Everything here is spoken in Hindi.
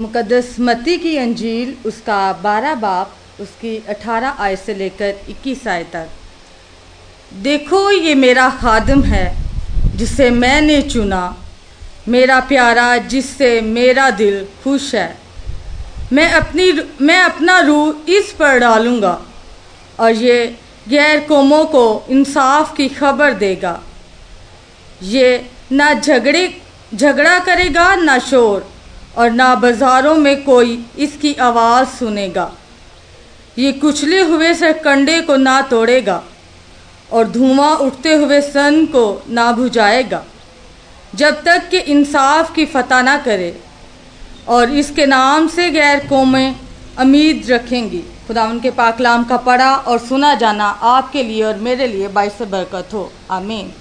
मुकदस मती की अंजील उसका बारह बाप, उसकी अठारह आय से लेकर इक्कीस आय तक। देखो ये मेरा खादम है, जिसे मैंने चुना। मेरा प्यारा, जिससे मेरा दिल खुश है। मैं अपनी मैं अपना रूह इस पर डालूँगा और ये गैर कौमों को इंसाफ की खबर देगा। ये ना झगड़े, झगड़ा करेगा ना शोर। और ना बाज़ारों में कोई इसकी आवाज़ सुनेगा। ये कुचले हुए से कंडे को ना तोड़ेगा और धुआँ उठते हुए सन को ना बुझाएगा, जब तक कि इंसाफ की फतह ना करे और इसके नाम से गैर कौमें उम्मीद रखेंगी। खुदा उनके पाकलाम का पढ़ा और सुना जाना आपके लिए और मेरे लिए बाइस बरकत हो। आमीन।